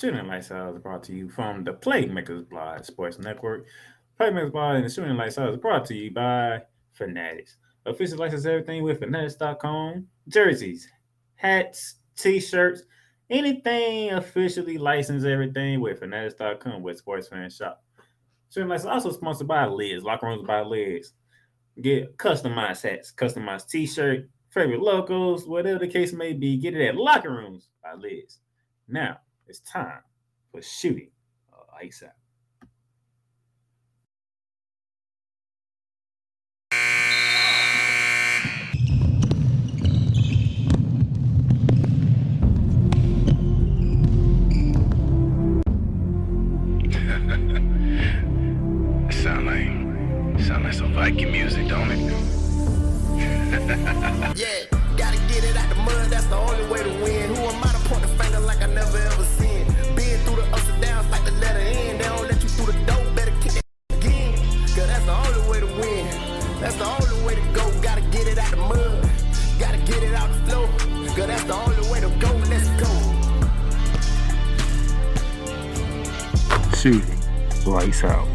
Shooting Lights Out is brought to you from the Playmakers Blog Sports Network. Playmakers Blog and the Shooting Lights Out is brought to you by Fanatics. Official license everything with Fanatics.com. Jerseys, hats, t-shirts, anything officially licensed everything with Fanatics.com with Sports Fan Shop. Shooting Lights Out also sponsored by Lids, Locker Rooms by Lids. Get customized hats, customized t-shirt, favorite logos, whatever the case may be. Get it at Locker Rooms by Lids. Now, it's time for shooting uh, ice out. sound like sound like some Viking music, don't it? Yeah, Shooting lights out.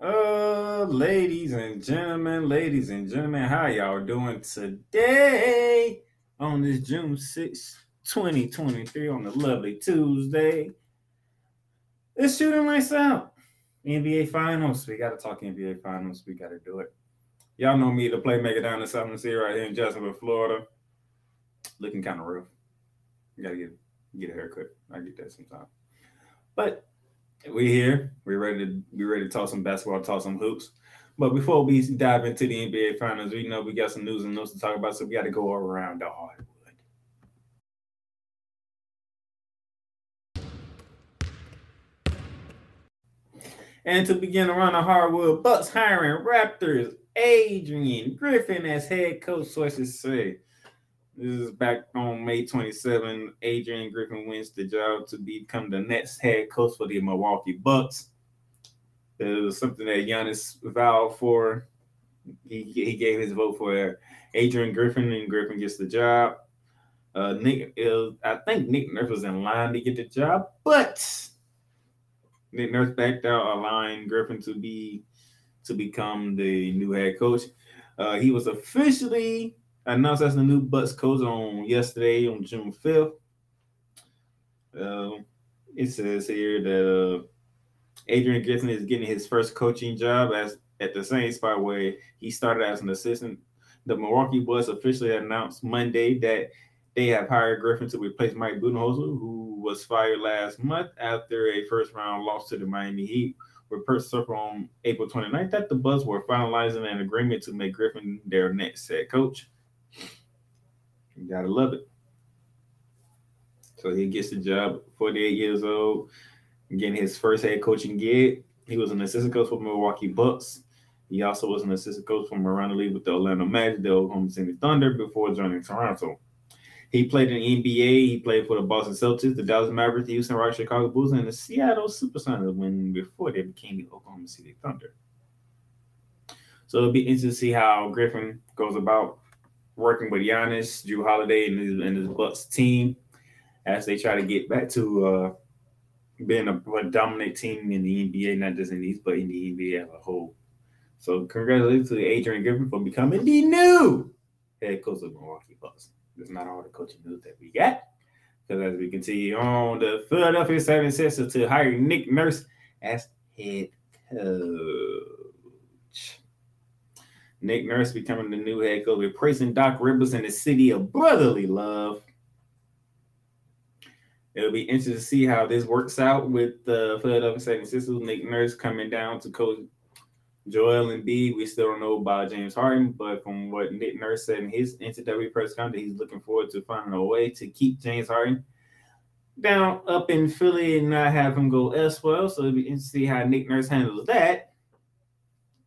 Uh, ladies and gentlemen, ladies and gentlemen, how y'all doing today on this June 6th, 2023 on the lovely Tuesday? It's shooting lights out. NBA Finals. We got to talk NBA Finals. We got to do it. Y'all know me, the playmaker down in Southern City right here in Jacksonville, Florida. Looking kind of rough. You gotta get get a haircut. I get that sometime. But we here. We're ready to we ready to talk some basketball, talk some hoops. But before we dive into the NBA finals, we know we got some news and notes to talk about, so we got to go around the hardwood. And to begin around the hardwood, Bucks hiring Raptors Adrian Griffin as head coach. Sources say this is back on May 27. Adrian Griffin wins the job to become the next head coach for the Milwaukee Bucks. It was something that Giannis vowed for. He, he gave his vote for Adrian Griffin, and Griffin gets the job. Uh, Nick, uh, I think Nick Nurse was in line to get the job, but Nick Nurse backed out, allowing Griffin to be to become the new head coach. Uh, he was officially announced as the new Bucks coach on yesterday, on June 5th. Uh, it says here that uh, Adrian Griffin is getting his first coaching job as at the same spot where he started as an assistant. The Milwaukee Bucks officially announced Monday that they have hired Griffin to replace Mike Budenholzer, who was fired last month after a first round loss to the Miami Heat report surfaced on April 29th that the Bucks were finalizing an agreement to make Griffin their next head coach. You gotta love it. So he gets the job, 48 years old, getting his first head coaching gig. He was an assistant coach for Milwaukee Bucks. He also was an assistant coach for the league with the Orlando Magic, the Oklahoma City Thunder, before joining Toronto. He played in the NBA. He played for the Boston Celtics, the Dallas Mavericks, the Houston Rockets, Chicago Bulls, and the Seattle SuperSonics when before they became the Oklahoma City Thunder. So it'll be interesting to see how Griffin goes about working with Giannis, Jrue Holiday, and his, and his Bucks team as they try to get back to uh, being a, a dominant team in the NBA, not just in the East, but in the NBA as a whole. So congratulations to Adrian Griffin for becoming the new head coach of Milwaukee Bucks. That's not all the coaching news that we got. Because as we continue on, the Philadelphia 76ers to hire Nick Nurse as head coach. Nick Nurse becoming the new head coach, replacing Doc Rivers in the city of brotherly love. It'll be interesting to see how this works out with the Philadelphia 76ers. Nick Nurse coming down to coach Joel Embiid. We still don't know about James Harden, but from what Nick Nurse said in his NCAA press conference, he's looking forward to finding a way to keep James Harden down up in Philly and not have him go elsewhere. So it'll be interesting to see how Nick Nurse handles that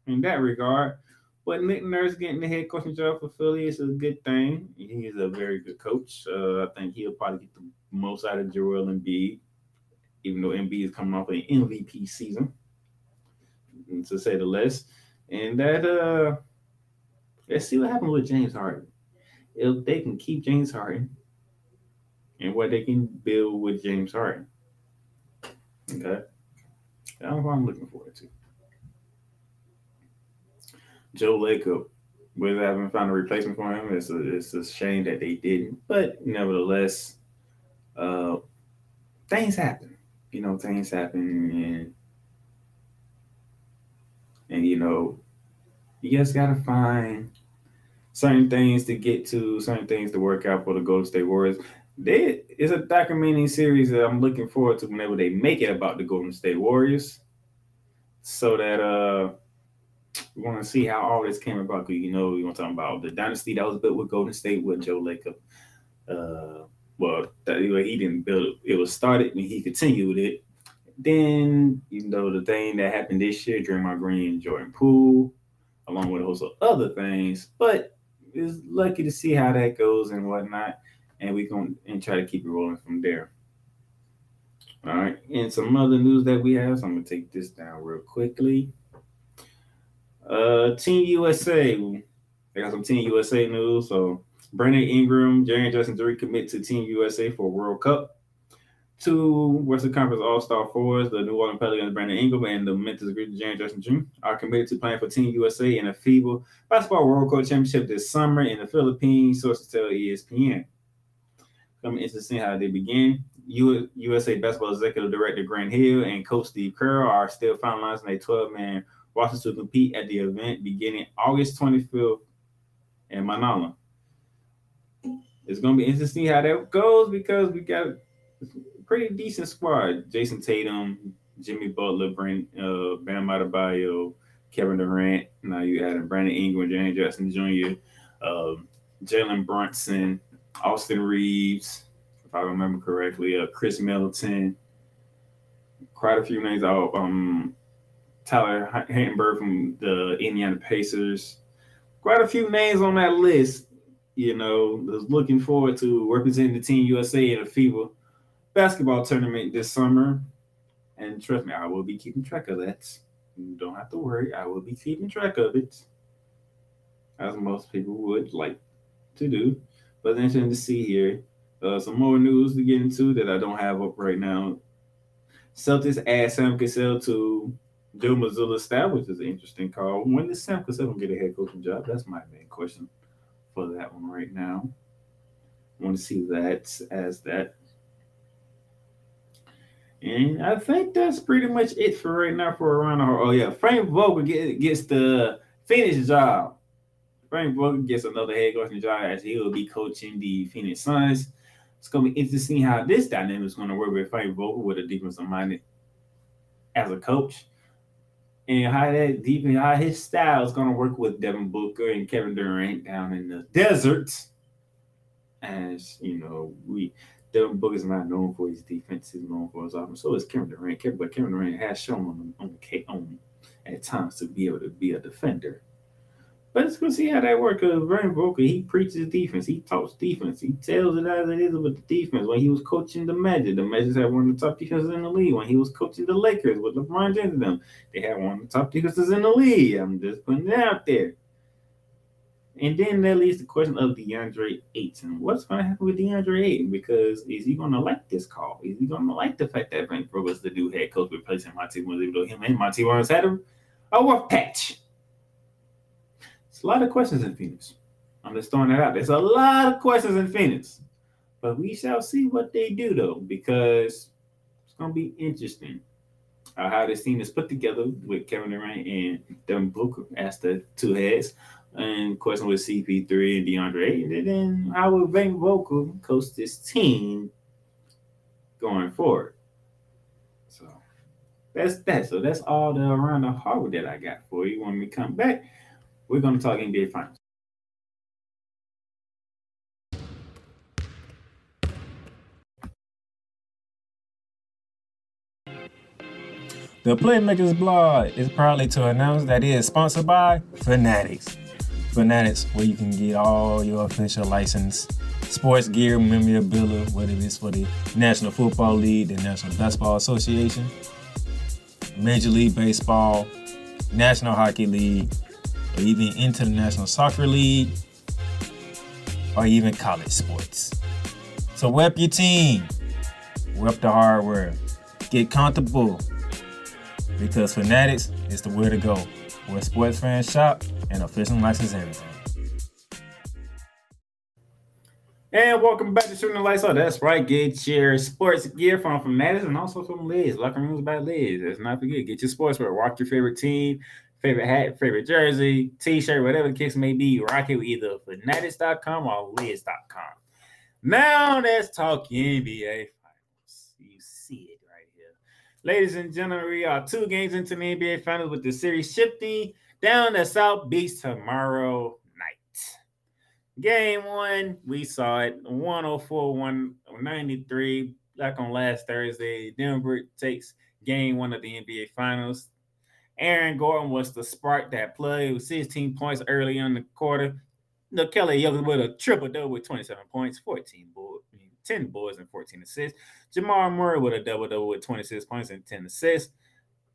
in that regard. But Nick Nurse getting the head coaching job for Philly is a good thing. He's a very good coach. Uh, I think he'll probably get the most out of Joel Embiid, even though Embiid is coming off an MVP season, to say the least. And that uh Let's see what happens with James Harden. If they can keep James Harden and what they can build with James Harden. Okay. That's what I'm looking forward to. Joe Lacob, whether they haven't found a replacement for him, it's a, it's a shame that they didn't. But nevertheless, uh, things happen. You know, things happen, and and you know, you just gotta find certain things to get to, certain things to work out for the Golden State Warriors. They it's a documenting series that I'm looking forward to whenever they make it about the Golden State Warriors, so that uh we want to see how all this came about. Cause you know, we want to talk about the dynasty that was built with Golden State with Joe Lacob. Uh, well, that, he didn't build it; it was started and he continued it. Then you know the thing that happened this year, Draymond Green and Jordan Poole, along with a host of other things. But it's lucky to see how that goes and whatnot, and we can and try to keep it rolling from there. All right, and some other news that we have. So I'm gonna take this down real quickly. Uh, Team USA. They got some Team USA news. So Brandon Ingram, Jaren Jackson Three commit to Team USA for World Cup. Two Western Conference All Star fours, the New Orleans Pelicans, Brandon Ingram, and the Memphis Grizzlies, Jaren Jackson Jr., are committed to playing for Team USA in a FIBA Basketball World Cup Championship this summer in the Philippines, sources tell ESPN. Coming interesting how they begin. USA Basketball Executive Director Grant Hill and Coach Steve Kerr are still finalizing a 12 man roster to compete at the event beginning August 25th in Manila. It's going to be interesting how that goes because we got pretty decent squad. Jayson Tatum, Jimmy Butler, Brent, uh, Bam Adebayo, Kevin Durant. Now you add Brandon Ingram, Jaren Jackson Jr., um, Jalen Brunson, Austin Reaves, if I remember correctly, uh, Khris Middleton. Quite a few names. Oh, um, Tyler Hatenberg from the Indiana Pacers. Quite a few names on that list. You know, was looking forward to representing the Team USA in a FIBA basketball tournament this summer. And trust me, I will be keeping track of that. You don't have to worry. I will be keeping track of it, as most people would like to do. But interesting to see here. Uh, some more news to get into that I don't have up right now. Celtics add Sam Cassell to Joe Mazzulla staff, which is an interesting call. When does Sam Cassell get a head coaching job? That's my main question for that one right now. I want to see that as that. And I think that's pretty much it for right now for around the Oh yeah, Frank Vogel get, gets the Phoenix job. Frank Vogel gets another head coaching job as he will be coaching the Phoenix Suns. It's gonna be interesting how this dynamic is gonna work with Frank Vogel with a defensive minded as a coach and how that deep and how his style is going to work with Devin Booker and Kevin Durant down in the desert. As you know, we Devin Booker is not known for his defense; he's known for his offense. So is Kevin Durant. But Kevin Durant has shown on on, on at times to be able to be a defender. But let's go see how that works. Because Brian Booker, he preaches defense. He talks defense. He tells it as it is with the defense. When he was coaching the Magic, the Magic had one of the top defenses in the league. When he was coaching the Lakers with LeBron James and them, they had one of the top defenses in the league. I'm just putting it out there. And then that leads to the question of DeAndre Ayton. What's going to happen with DeAndre Ayton? Because is he going to like this call? Is he going to like the fact that Frank Vogel is the new head coach replacing Monty Williams, though him and Monty Williams had a, a rough patch? It's a lot of questions in Phoenix. I'm just throwing that out. There's a lot of questions in Phoenix. But we shall see what they do, though, because it's going to be interesting uh, how this team is put together with Kevin Durant and Devin Booker as the two heads. And question with CP3 and DeAndre Ayton. And then I will Van Vocal coach this team going forward? So that's that. So that's all the around the hardwood that I got for you. When we come back, we're to talk NBA Finals. The Playmakers blog is proudly to announce that it is sponsored by Fanatics. Fanatics, where you can get all your official license sports gear, memorabilia, whether it's for the National Football League, the National Basketball Association, Major League Baseball, National Hockey League, or even into the National Soccer League, or even college sports. So rep your team, rep the hardware, get comfortable, because Fanatics is the way to go, where sports fans shop and official license everything. And welcome back to Shooting the Lights Out. That's right. Get your sports gear from Fanatics and also from Lids. Locker rooms by Lids. Let's not forget. Get your sportswear. Rock your favorite team, favorite hat, favorite jersey, t-shirt, whatever the case may be. Rock it with either Fanatics.com or Lids.com. Now let's talk NBA Finals. You see it right here. Ladies and gentlemen, we are two games into the NBA Finals with the series shifting down to South Beach tomorrow night. Game one, we saw it 104 193 like on last Thursday. Denver takes game one of the NBA Finals. Aaron Gordon was the spark that played with 16 points early in the quarter. Nikola Jokic with a triple double with 27 points, 14 boards, 10 boards, and 14 assists. Jamal Murray with a double double with 26 points and 10 assists.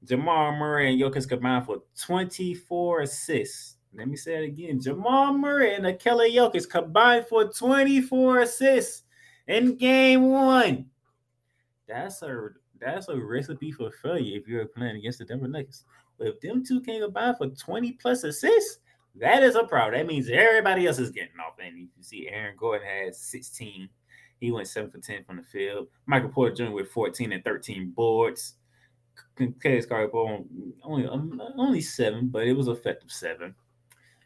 Jamal Murray and Jokic combined for 24 assists. Let me say it again. Jamal Murray and Nikola Jokic combined for 24 assists in game one. That's a that's a recipe for failure if you're playing against the Denver Nuggets. But if them two can combine for 20 plus assists, that is a problem. That means everybody else is getting off. And you see Aaron Gordon has 16. He went 7 for 10 from the field. Michael Porter Jr. with 14 and 13 boards. Case Carter only um, only seven, but it was effective seven.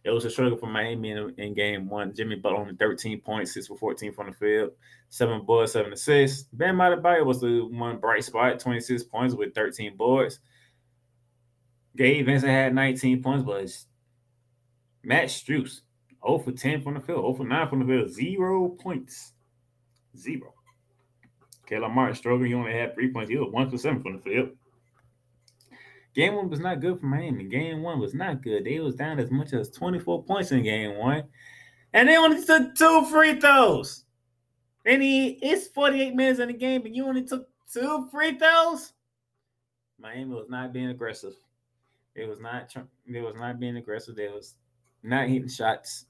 It was a struggle for Miami in, in game one. Jimmy Butler only 13 points, 6 for 14 from the field, seven boards, seven assists. Bam Adebayo was the one bright spot, 26 points with 13 boards. Gabe Vincent had 19 points, but Max Strus, 0 for 10 from the field, 0 for 9 from the field, zero points. Zero. Caleb Martin struggling. He only had three points. He was 1 for 7 from the field. Game one was not good for Miami. Game one was not good. They was down as much as 24 points in game one. And they only took two free throws. And he, it's 48 minutes in the game, but you only took two free throws. Miami was not being aggressive. It was not it was not being aggressive. They was not hitting shots.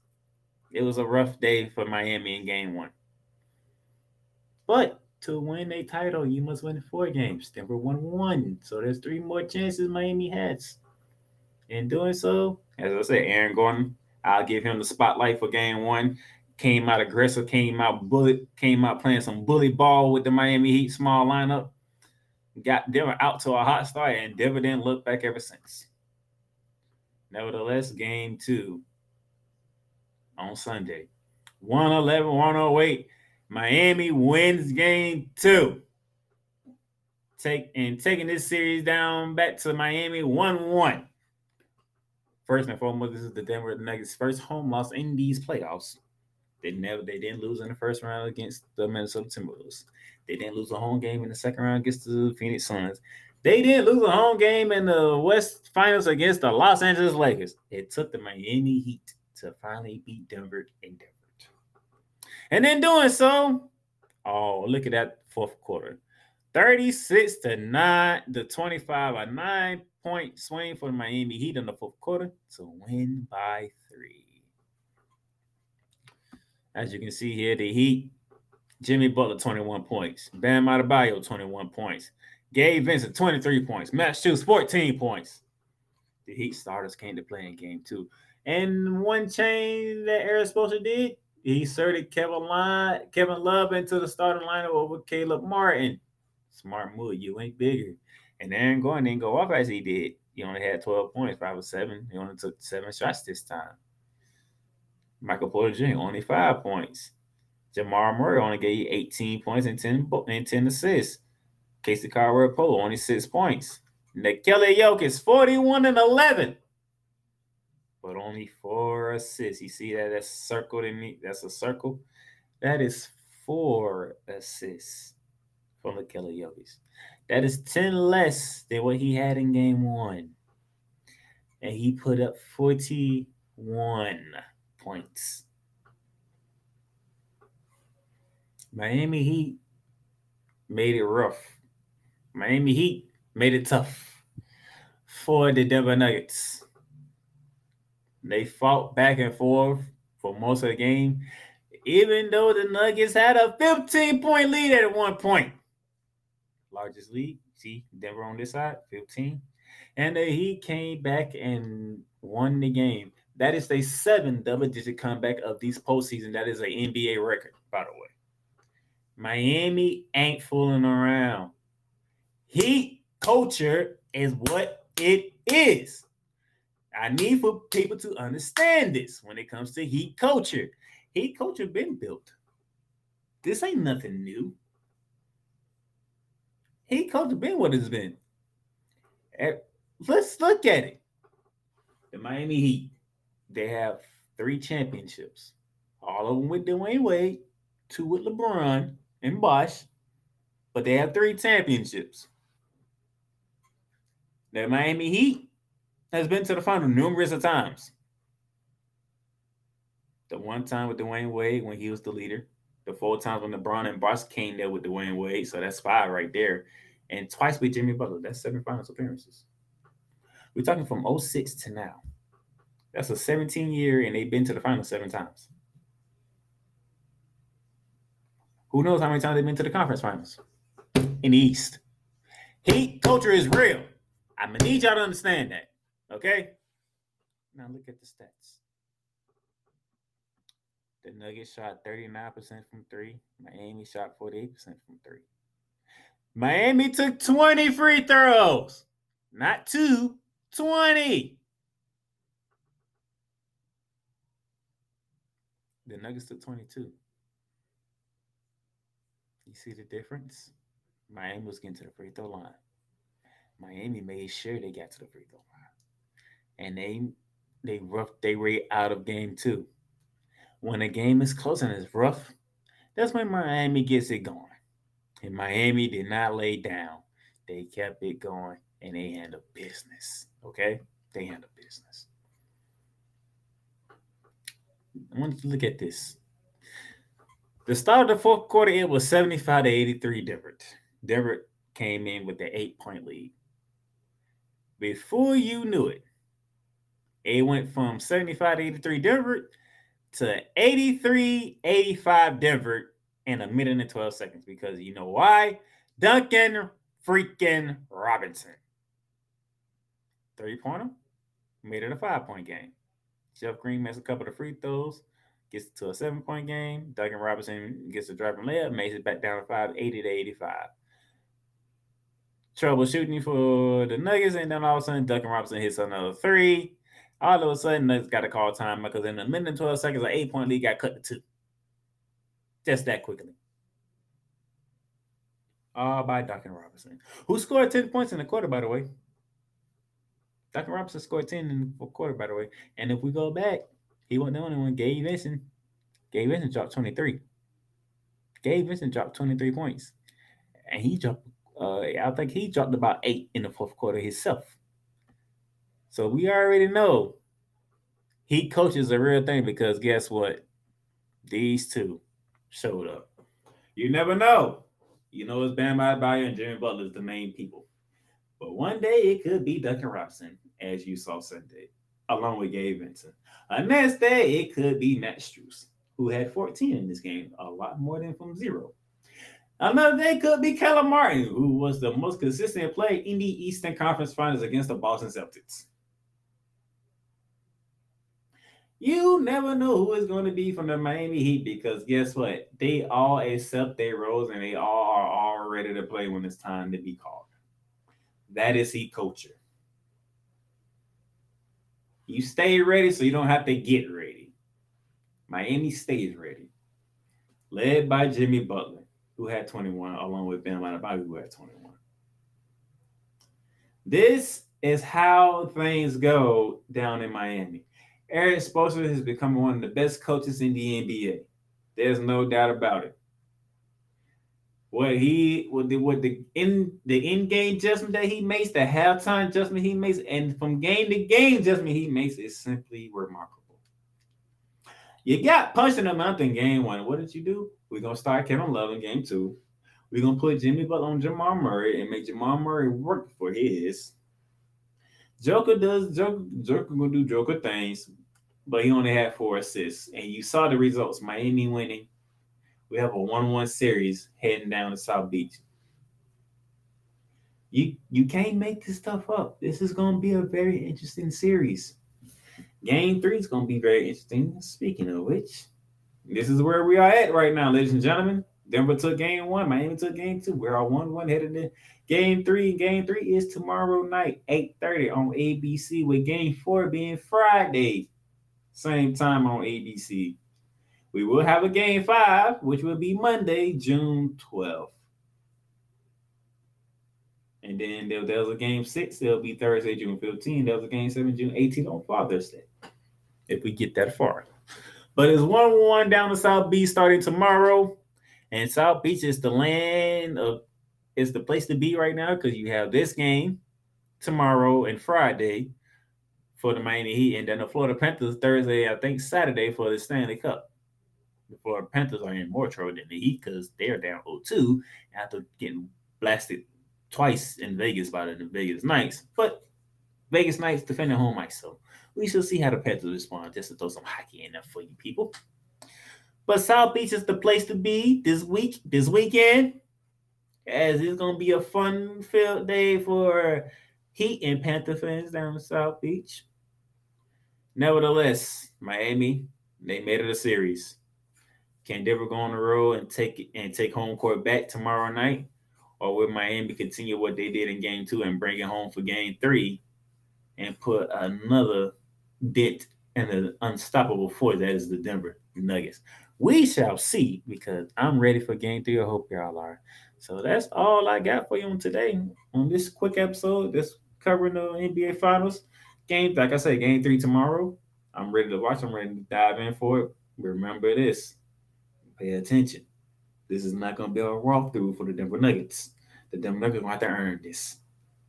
It was a rough day for Miami in game one. But to win a title, you must win four games. Denver won one. So there's three more chances Miami has. In doing so, as I said, Aaron Gordon, I'll give him the spotlight for game one. Came out aggressive, came out bullet, came out playing some bully ball with the Miami Heat small lineup. Got Denver out to a hot start, and Denver didn't look back ever since. Nevertheless, game two on Sunday. 111, 108. Miami wins game two. Take and taking this series down back to Miami 1-1. First and foremost, this is the Denver Nuggets' first home loss in these playoffs. They never they didn't lose in the first round against the Minnesota Timberwolves. They didn't lose a home game in the second round against the Phoenix Suns. They didn't lose a home game in the West Finals against the Los Angeles Lakers. It took the Miami Heat to finally beat Denver in Denver. And in doing so, oh, look at that fourth quarter. 36 to 9 to 25, a nine point swing for the Miami Heat in the fourth quarter to win by three. As you can see here, the Heat, Jimmy Butler, 21 points. Bam Adebayo, 21 points. Gabe Vincent, 23 points. Max Strus, 14 points. The Heat starters came to play in game two. And one change that Erik Spoelstra did, he inserted Kevin Line, Kevin Love into the starting lineup over Caleb Martin. Smart move. You ain't bigger. And Aaron Gordon didn't go off as he did. He only had 12 points, five or seven. He only took seven shots this time. Michael Porter Jr. only five points. Jamal Murray only gave you 18 points and 10, and 10 assists. Casey Caldwell Pope only six points. Nikola Jokic 41 and 11 but only four assists. You see that that's circled in me? That's a circle. That is four assists from the Nikola Jokic. That is 10 less than what he had in game one. And he put up 41 points. Miami Heat made it rough. Miami Heat made it tough for the Denver Nuggets. They fought back and forth for most of the game, even though the Nuggets had a 15 point lead at one point. Largest lead, see Denver on this side, 15. And the Heat came back and won the game. That is a seven double digit comeback of these postseason. That is an NBA record, by the way. Miami ain't fooling around. Heat culture is what it is. I need for people to understand this when it comes to heat culture. Heat culture been built. This ain't nothing new. Heat culture been what it's been. Let's look at it. The Miami Heat, they have three championships. All of them with Dwyane Wade, two with LeBron and Bosh, but they have three championships. The Miami Heat has been to the final numerous of times. The one time with Dwyane Wade when he was the leader, the four times when LeBron and Bosh came there with Dwyane Wade, so that's five right there, and twice with Jimmy Butler. That's seven finals appearances. We're talking from 06 to now. That's a 17 year, and they've been to the final seven times. Who knows how many times they've been to the conference finals in the East? Heat culture is real. I'm gonna need y'all to understand that. Okay. Now look at the stats. The Nuggets shot 39% from three. Miami shot 48% from three. Miami took 20 free throws, not two, 20. The Nuggets took 22. You see the difference? Miami was getting to the free throw line. Miami made sure they got to the free throw line. And they they rough they rate out of game two. When a game is close and it's rough, that's when Miami gets it going. And Miami did not lay down. They kept it going and they handled business. Okay? They handled business. I want you to look at this. The start of the fourth quarter, it was 75 to 83 Denver. Denver came in with the eight point lead. Before you knew it, it went from 75 to 83 Denver to 83 85 Denver in a minute and 12 seconds because you know why? Duncan freaking Robinson. Three pointer made it a five point game. Jeff Green makes a couple of free throws, gets to a seven point game. Duncan Robinson gets a driving layup, makes it back down to five, 80 to 85. Troubleshooting for the Nuggets, and then all of a sudden, Duncan Robinson hits another three. All of a sudden, Nuggets got to call time because in a minute and 12 seconds, an eight point lead got cut to two. Just that quickly. All by Duncan Robinson, who scored 10 points in the quarter, by the way. Duncan Robinson scored 10 in the quarter, by the way. And if we go back, he wasn't the only one. Gabe Vincent, Gabe Vincent dropped 23. Gabe Vincent dropped 23 points. And he dropped, uh, I think he dropped about eight in the fourth quarter himself. So we already know he coaches a real thing because guess what? These two showed up. You never know. You know it's Bam Adebayo and Jimmy Butler is the main people. But one day it could be Duncan Robinson, as you saw Sunday, along with Gabe Vincent. Uh, next day it could be Max Strus, who had 14 in this game, a lot more than from zero. Another day could be Caleb Martin, who was the most consistent player in the Eastern Conference Finals against the Boston Celtics. You never know who is going to be from the Miami Heat because guess what? They all accept their roles and they all are all ready to play when it's time to be called. That is Heat culture. You stay ready so you don't have to get ready. Miami stays ready. Led by Jimmy Butler, who had 21, along with Bam Adebayo, who had 21. This is how things go down in Miami. Erik Spoelstra has become one of the best coaches in the NBA. There's no doubt about it. What he what the what the in the in-game adjustment that he makes, the halftime adjustment he makes, and from game to game adjustment he makes is simply remarkable. You got punched in the mouth in game one. What did you do? We're gonna start Kevin Love in game two. We're gonna put Jimmy Butler on Jamal Murray and make Jamal Murray work for his. Joker does Joker, Joker gonna do Joker things. But he only had four assists. And you saw the results Miami winning. We have a 1 1 series heading down to South Beach. You, you can't make this stuff up. This is going to be a very interesting series. Game three is going to be very interesting. Speaking of which, this is where we are at right now, ladies and gentlemen. Denver took game one, Miami took game two. We're all one one headed to game three. Game three is tomorrow night, 8:30 on ABC, with game four being Friday, same time on ABC. We will have a game five, which will be Monday, June 12th. And then there, there a game six, there'll be Thursday, June 15th. There was a game seven, June 18th on Father's Day. If we get that far. But it's 1 1 down to South Beach starting tomorrow. And South Beach is the land of it's the place to be right now because you have this game tomorrow and Friday for the Miami Heat, and then the Florida Panthers Thursday, I think Saturday for the Stanley Cup. The Florida Panthers are in more trouble than the Heat because they're down 0-2 after getting blasted twice in Vegas by the Vegas Knights. But Vegas Knights defending home ice, so we shall see how the Panthers respond. Just to throw some hockey in there for you people. But South Beach is the place to be this week, this weekend, as it's gonna be a fun-filled day for Heat and Panther fans down in South Beach. Nevertheless, Miami they made it a series. Can Denver go on the road and take and take home court back tomorrow night, or will Miami continue what they did in Game Two and bring it home for Game Three, and put another dent in the unstoppable force that is the Denver Nuggets? We shall see because I'm ready for game three. I hope y'all are. So that's all I got for you on today on this quick episode. This covering the NBA Finals game. Like I said, game three tomorrow. I'm ready to watch. I'm ready to dive in for it. Remember this. Pay attention. This is not going to be a walkthrough for the Denver Nuggets. The Denver Nuggets have to earn this.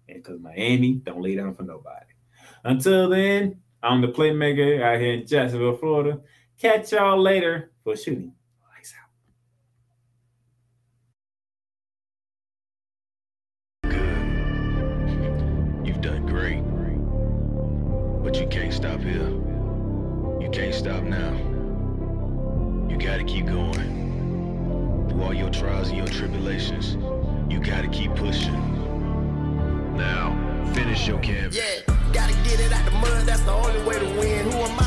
And because Miami don't lay down for nobody. Until then, I'm the playmaker out here in Jacksonville, Florida. Catch y'all later for shooting. Stop here. You can't stop now. You gotta keep going. Through all your trials and your tribulations, you gotta keep pushing. Now, finish your canvas. Yeah, gotta get it out the mud, that's the only way to win. Who am I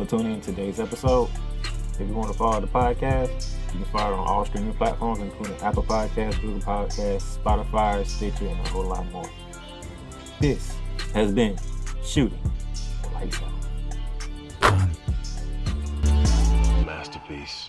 for tuning in today's episode. If you want to follow the podcast, you can follow it on all streaming platforms, including Apple Podcasts, Google Podcasts, Spotify, Stitcher, and a whole lot more. This has been Shooting Lights Out. Masterpiece.